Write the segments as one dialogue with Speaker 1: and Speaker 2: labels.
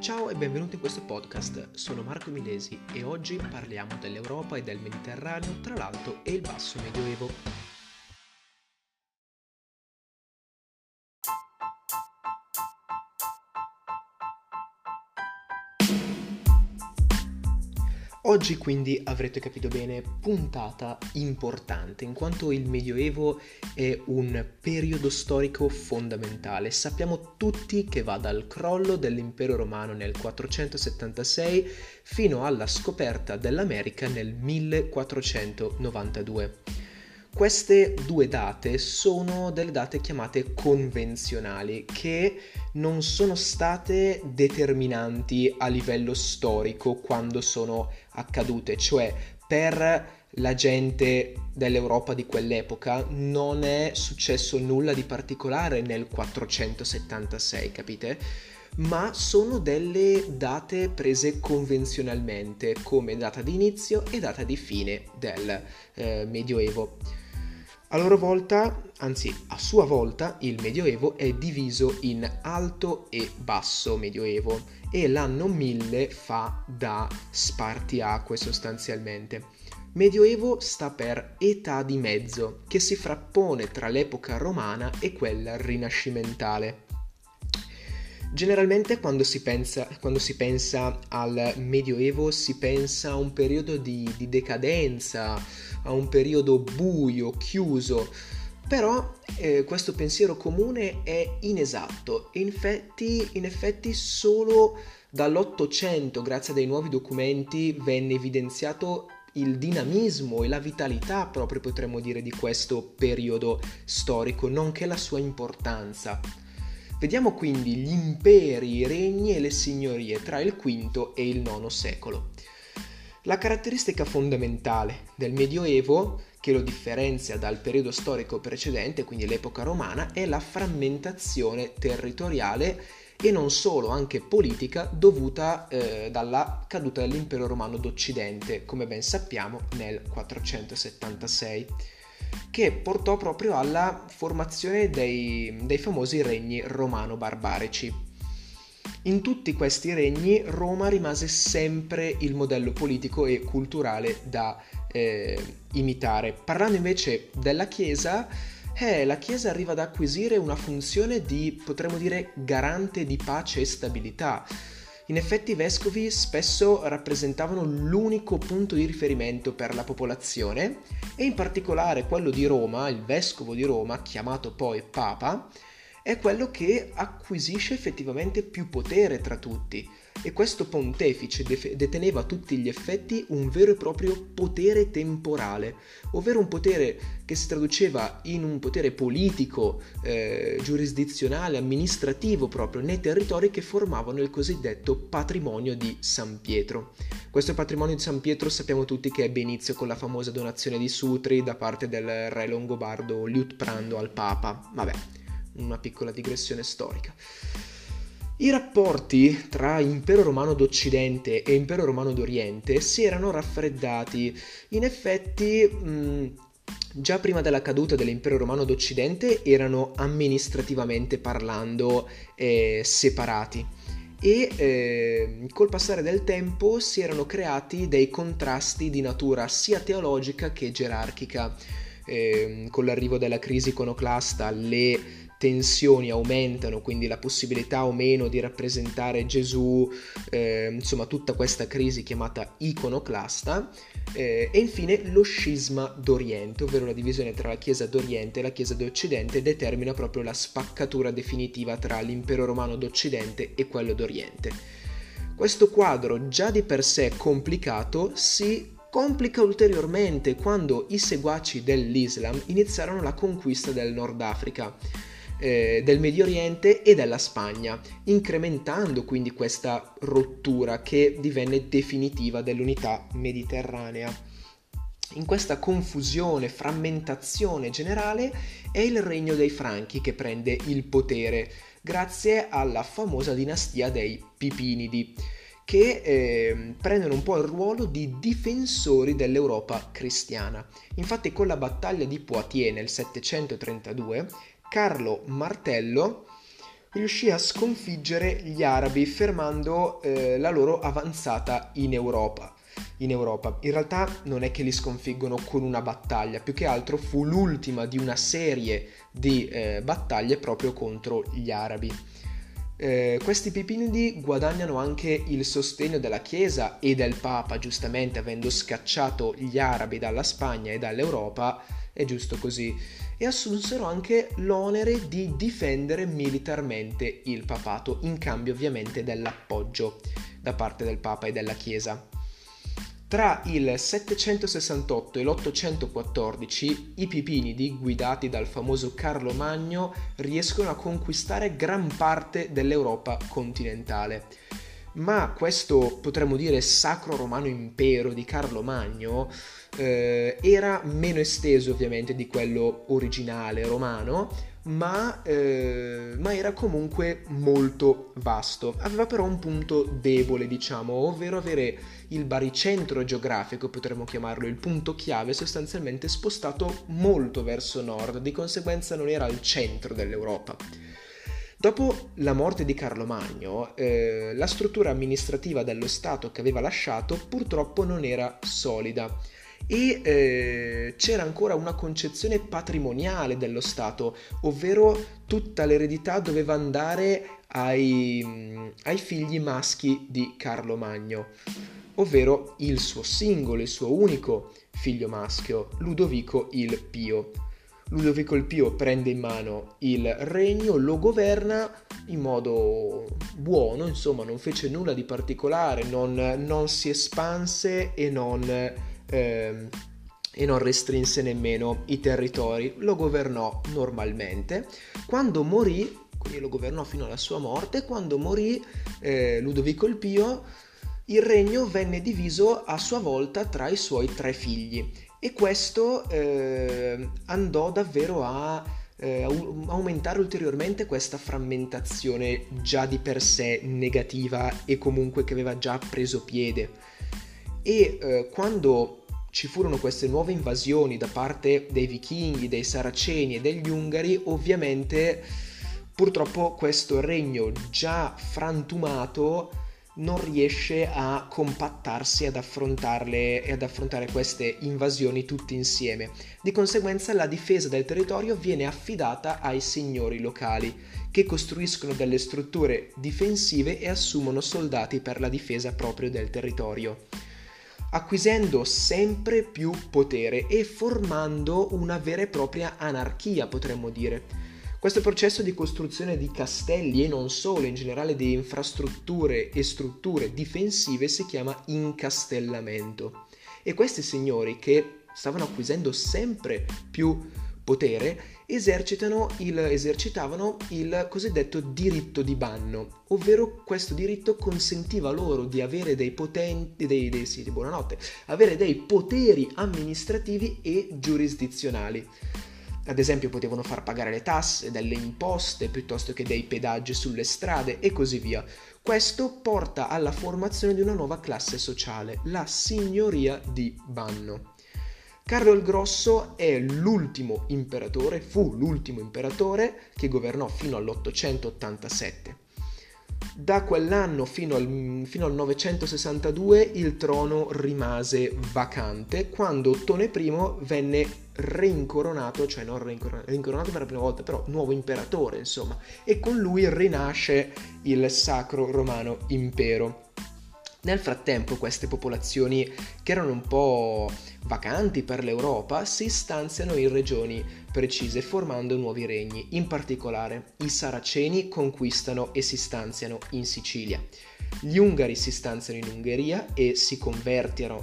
Speaker 1: Ciao e benvenuti in questo podcast, sono Marco Milesi e oggi parliamo dell'Europa e del Mediterraneo tra l'Alto e il Basso Medioevo. Oggi quindi avrete capito bene, puntata importante, in quanto il Medioevo è un periodo storico fondamentale. Sappiamo tutti che va dal crollo dell'impero romano nel 476 fino alla scoperta dell'America nel 1492. Queste due date sono delle date chiamate convenzionali che non sono state determinanti a livello storico quando sono accadute, cioè per la gente dell'Europa di quell'epoca non è successo nulla di particolare nel 476, capite? Ma sono delle date prese convenzionalmente come data di inizio e data di fine del eh, Medioevo. A loro volta, anzi a sua volta, il Medioevo è diviso in alto e basso Medioevo e l'anno 1000 fa da spartiacque sostanzialmente. Medioevo sta per età di mezzo, che si frappone tra l'epoca romana e quella rinascimentale. Generalmente quando si, pensa, quando si pensa al Medioevo si pensa a un periodo di, di decadenza, a un periodo buio, chiuso, però eh, questo pensiero comune è inesatto. In effetti, in effetti solo dall'Ottocento, grazie a dei nuovi documenti, venne evidenziato il dinamismo e la vitalità proprio potremmo dire di questo periodo storico, nonché la sua importanza. Vediamo quindi gli imperi, i regni e le signorie tra il V e il IX secolo. La caratteristica fondamentale del Medioevo, che lo differenzia dal periodo storico precedente, quindi l'epoca romana, è la frammentazione territoriale e non solo, anche politica, dovuta eh, dalla caduta dell'impero romano d'Occidente, come ben sappiamo, nel 476, che portò proprio alla formazione dei, dei famosi regni romano-barbarici. In tutti questi regni Roma rimase sempre il modello politico e culturale da eh, imitare. Parlando invece della Chiesa, eh, la Chiesa arriva ad acquisire una funzione di, potremmo dire, garante di pace e stabilità. In effetti i vescovi spesso rappresentavano l'unico punto di riferimento per la popolazione e in particolare quello di Roma, il vescovo di Roma, chiamato poi Papa, è quello che acquisisce effettivamente più potere tra tutti e questo pontefice deteneva a tutti gli effetti un vero e proprio potere temporale, ovvero un potere che si traduceva in un potere politico, eh, giurisdizionale, amministrativo proprio nei territori che formavano il cosiddetto patrimonio di San Pietro. Questo patrimonio di San Pietro sappiamo tutti che ebbe inizio con la famosa donazione di Sutri da parte del re longobardo Liutprando al Papa. Vabbè, una piccola digressione storica. I rapporti tra Impero Romano d'Occidente e Impero Romano d'Oriente si erano raffreddati. In effetti, mh, già prima della caduta dell'Impero Romano d'Occidente erano amministrativamente parlando eh, separati e eh, col passare del tempo si erano creati dei contrasti di natura sia teologica che gerarchica. Eh, con l'arrivo della crisi iconoclasta le tensioni aumentano, quindi la possibilità o meno di rappresentare Gesù, eh, insomma tutta questa crisi chiamata iconoclasta, eh, e infine lo scisma d'Oriente, ovvero la divisione tra la Chiesa d'Oriente e la Chiesa d'Occidente determina proprio la spaccatura definitiva tra l'impero romano d'Occidente e quello d'Oriente. Questo quadro già di per sé complicato si complica ulteriormente quando i seguaci dell'Islam iniziarono la conquista del Nord Africa eh, del Medio Oriente e della Spagna, incrementando quindi questa rottura che divenne definitiva dell'unità mediterranea. In questa confusione, frammentazione generale è il regno dei Franchi che prende il potere grazie alla famosa dinastia dei Pipinidi che eh, prendono un po' il ruolo di difensori dell'Europa cristiana. Infatti con la battaglia di Poitiers nel 732 Carlo Martello riuscì a sconfiggere gli arabi fermando eh, la loro avanzata in Europa. in Europa. In realtà non è che li sconfiggono con una battaglia, più che altro fu l'ultima di una serie di eh, battaglie proprio contro gli arabi. Eh, questi pipinidi guadagnano anche il sostegno della Chiesa e del Papa, giustamente avendo scacciato gli arabi dalla Spagna e dall'Europa, è giusto così, e assunsero anche l'onere di difendere militarmente il papato, in cambio ovviamente dell'appoggio da parte del Papa e della Chiesa. Tra il 768 e l'814 i Pipinidi, guidati dal famoso Carlo Magno, riescono a conquistare gran parte dell'Europa continentale. Ma questo, potremmo dire, sacro romano impero di Carlo Magno eh, era meno esteso ovviamente di quello originale romano, ma, eh, ma, era comunque molto vasto. Aveva però un punto debole, diciamo, ovvero avere il baricentro geografico, potremmo chiamarlo, il punto chiave, sostanzialmente spostato molto verso nord, di conseguenza non era al centro dell'Europa. Dopo la morte di Carlo Magno, eh, la struttura amministrativa dello Stato che aveva lasciato purtroppo non era solida e eh, c'era ancora una concezione patrimoniale dello Stato, ovvero tutta l'eredità doveva andare ai, ai figli maschi di Carlo Magno, ovvero il suo singolo, il suo unico figlio maschio, Ludovico il Pio. Ludovico il Pio prende in mano il regno, lo governa in modo buono, insomma non fece nulla di particolare, non, non si espanse e non eh, e non restrinse nemmeno i territori, lo governò normalmente. Quando morì, quindi lo governò fino alla sua morte, quando morì eh, Ludovico il Pio, il regno venne diviso a sua volta tra i suoi tre figli e questo eh, andò davvero a eh, aumentare ulteriormente questa frammentazione già di per sé negativa e comunque che aveva già preso piede. E eh, quando ci furono queste nuove invasioni da parte dei vichinghi, dei saraceni e degli ungari, ovviamente purtroppo questo regno già frantumato non riesce a compattarsi ad affrontarle e ad affrontare queste invasioni tutti insieme. Di conseguenza la difesa del territorio viene affidata ai signori locali che costruiscono delle strutture difensive e assumono soldati per la difesa proprio del territorio acquisendo sempre più potere e formando una vera e propria anarchia, potremmo dire. Questo processo di costruzione di castelli e non solo, in generale di infrastrutture e strutture difensive si chiama incastellamento. E questi signori che stavano acquisendo sempre più potere il, esercitavano il cosiddetto diritto di banno, ovvero questo diritto consentiva loro di avere dei potenti, dei, dei, sì, avere dei poteri amministrativi e giurisdizionali. Ad esempio potevano far pagare le tasse, delle imposte piuttosto che dei pedaggi sulle strade e così via. Questo porta alla formazione di una nuova classe sociale, la signoria di banno. Carlo il Grosso è l'ultimo imperatore, fu l'ultimo imperatore che governò fino all'887. Da quell'anno fino al, fino al 962 il trono rimase vacante quando Ottone I venne rincoronato, cioè non rincoronato, rincoronato per la prima volta, però nuovo imperatore, insomma, e con lui rinasce il Sacro Romano Impero. Nel frattempo queste popolazioni, che erano un po' vacanti per l'Europa, si stanziano in regioni precise formando nuovi regni. In particolare i Saraceni conquistano e si stanziano in Sicilia. Gli Ungari si stanziano in Ungheria e si,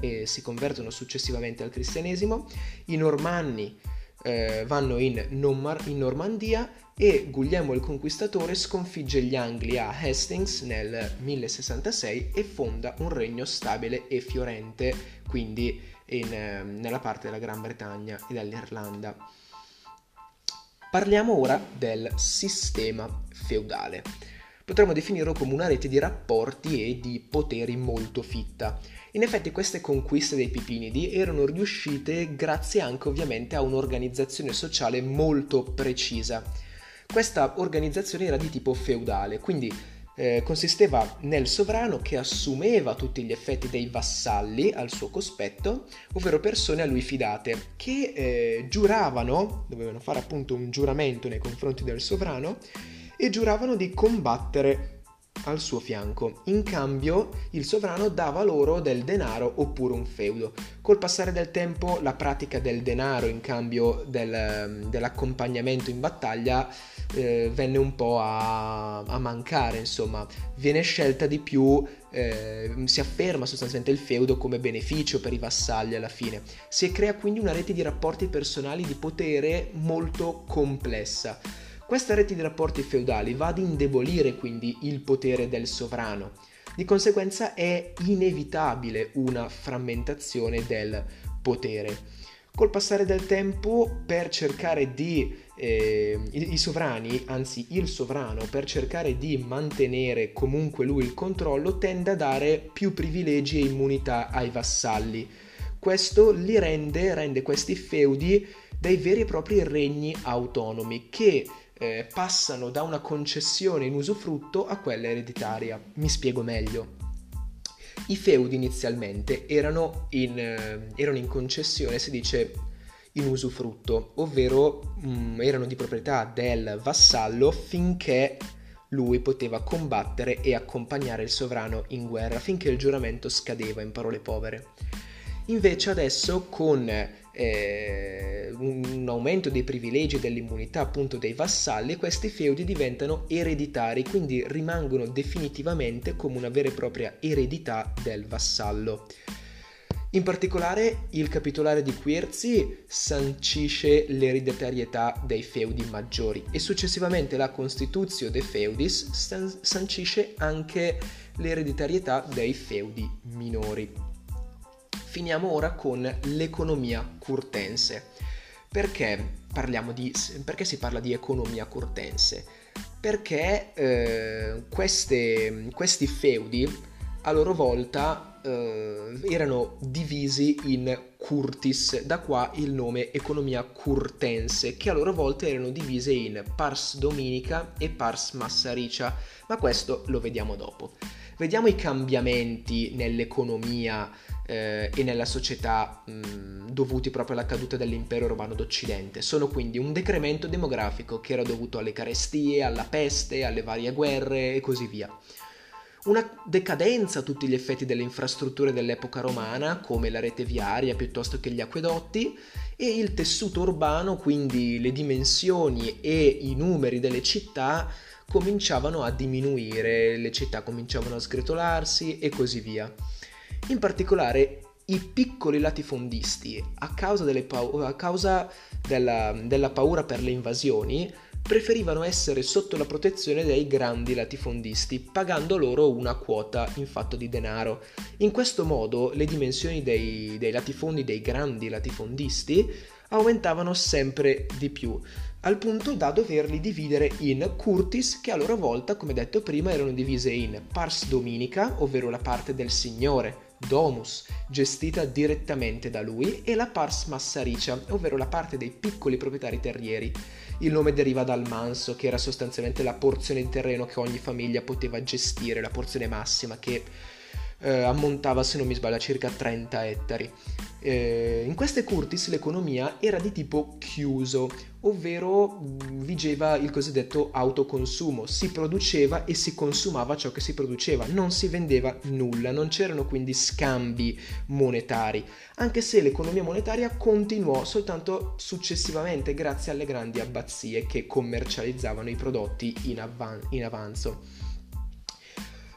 Speaker 1: e si convertono successivamente al cristianesimo. I Normanni eh, vanno in, Normar- in Normandia e Guglielmo il Conquistatore sconfigge gli Angli a Hastings nel 1066 e fonda un regno stabile e fiorente, quindi in, eh, nella parte della Gran Bretagna e dell'Irlanda. Parliamo ora del sistema feudale. Potremmo definirlo come una rete di rapporti e di poteri molto fitta. In effetti queste conquiste dei Pipinidi erano riuscite grazie anche ovviamente a un'organizzazione sociale molto precisa. Questa organizzazione era di tipo feudale, quindi eh, consisteva nel sovrano che assumeva tutti gli effetti dei vassalli al suo cospetto, ovvero persone a lui fidate, che eh, giuravano, dovevano fare appunto un giuramento nei confronti del sovrano, e giuravano di combattere al suo fianco. In cambio il sovrano dava loro del denaro oppure un feudo. Col passare del tempo la pratica del denaro in cambio del, dell'accompagnamento in battaglia eh, venne un po' a, a, mancare, insomma, viene scelta di più, eh, si afferma sostanzialmente il feudo come beneficio per i vassalli alla fine. Si crea quindi una rete di rapporti personali di potere molto complessa. Questa rete di rapporti feudali va ad indebolire quindi il potere del sovrano. Di conseguenza è inevitabile una frammentazione del potere. Col passare del tempo, per cercare di eh, i, i sovrani, anzi il sovrano, per cercare di mantenere comunque lui il controllo, tende a dare più privilegi e immunità ai vassalli. Questo li rende, rende questi feudi dei veri e propri regni autonomi che eh, passano da una concessione in usufrutto a quella ereditaria. Mi spiego meglio. I feudi inizialmente erano in, eh, erano in concessione, si dice in usufrutto, ovvero mh, mm, erano di proprietà del vassallo finché lui poteva combattere e accompagnare il sovrano in guerra, finché il giuramento scadeva, in parole povere. Invece adesso con eh, un aumento dei privilegi e dell'immunità appunto dei vassalli, questi feudi diventano ereditari, quindi rimangono definitivamente come una vera e propria eredità del vassallo. In particolare il capitolare di Querzi sancisce l'ereditarietà dei feudi maggiori e successivamente la Constituzio de Feudis sancisce anche l'ereditarietà dei feudi minori. Finiamo ora con l'economia curtense. Perché, di, perché si parla di economia curtense? Perché eh, queste, questi feudi a loro volta eh, erano divisi in curtis, da qua il nome economia curtense, che a loro volta erano divise in pars dominica e pars massaricia, ma questo lo vediamo dopo. Vediamo i cambiamenti nell'economia eh, e nella società mh, dovuti proprio alla caduta dell'impero romano d'Occidente. Sono quindi un decremento demografico che era dovuto alle carestie, alla peste, alle varie guerre e così via. Una decadenza a tutti gli effetti delle infrastrutture dell'epoca romana, come la rete viaria piuttosto che gli acquedotti, e il tessuto urbano, quindi le dimensioni e i numeri delle città, cominciavano a diminuire, le città cominciavano a sgretolarsi e così via. In particolare i piccoli latifondisti, a causa, pau- a causa della, della paura per le invasioni, preferivano essere sotto la protezione dei grandi latifondisti, pagando loro una quota in fatto di denaro. In questo modo le dimensioni dei, dei latifondi dei grandi latifondisti aumentavano sempre di più, al punto da doverli dividere in curtis che a loro volta, come detto prima, erano divise in pars dominica, ovvero la parte del signore, domus, gestita direttamente da lui, e la pars massaricia, ovvero la parte dei piccoli proprietari terrieri. Il nome deriva dal manso, che era sostanzialmente la porzione di terreno che ogni famiglia poteva gestire, la porzione massima che eh, ammontava, se non mi sbaglio, a circa 30 ettari. Eh, in queste curtis l'economia era di tipo chiuso, ovvero vigeva il cosiddetto autoconsumo, si produceva e si consumava ciò che si produceva, non si vendeva nulla, non c'erano quindi scambi monetari, anche se l'economia monetaria continuò soltanto successivamente grazie alle grandi abbazie che commercializzavano i prodotti in, avvan- in avanzo.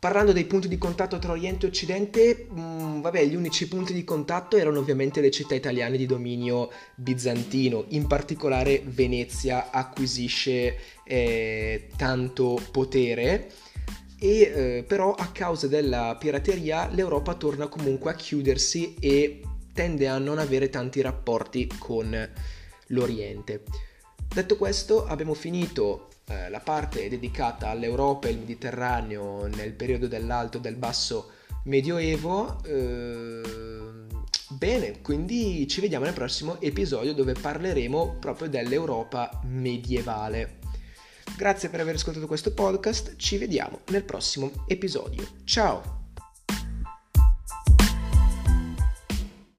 Speaker 1: Parlando dei punti di contatto tra Oriente e Occidente, mh, mm, vabbè, gli unici punti di contatto erano ovviamente le città italiane di dominio bizantino, in particolare Venezia acquisisce eh, tanto potere e eh, però a causa della pirateria l'Europa torna comunque a chiudersi e tende a non avere tanti rapporti con l'Oriente. Detto questo, abbiamo finito eh, la parte dedicata all'Europa e al Mediterraneo nel periodo dell'alto e del basso medioevo. Eh, bene, quindi ci vediamo nel prossimo episodio dove parleremo proprio dell'Europa medievale. Grazie per aver ascoltato questo podcast, ci vediamo nel prossimo episodio. Ciao!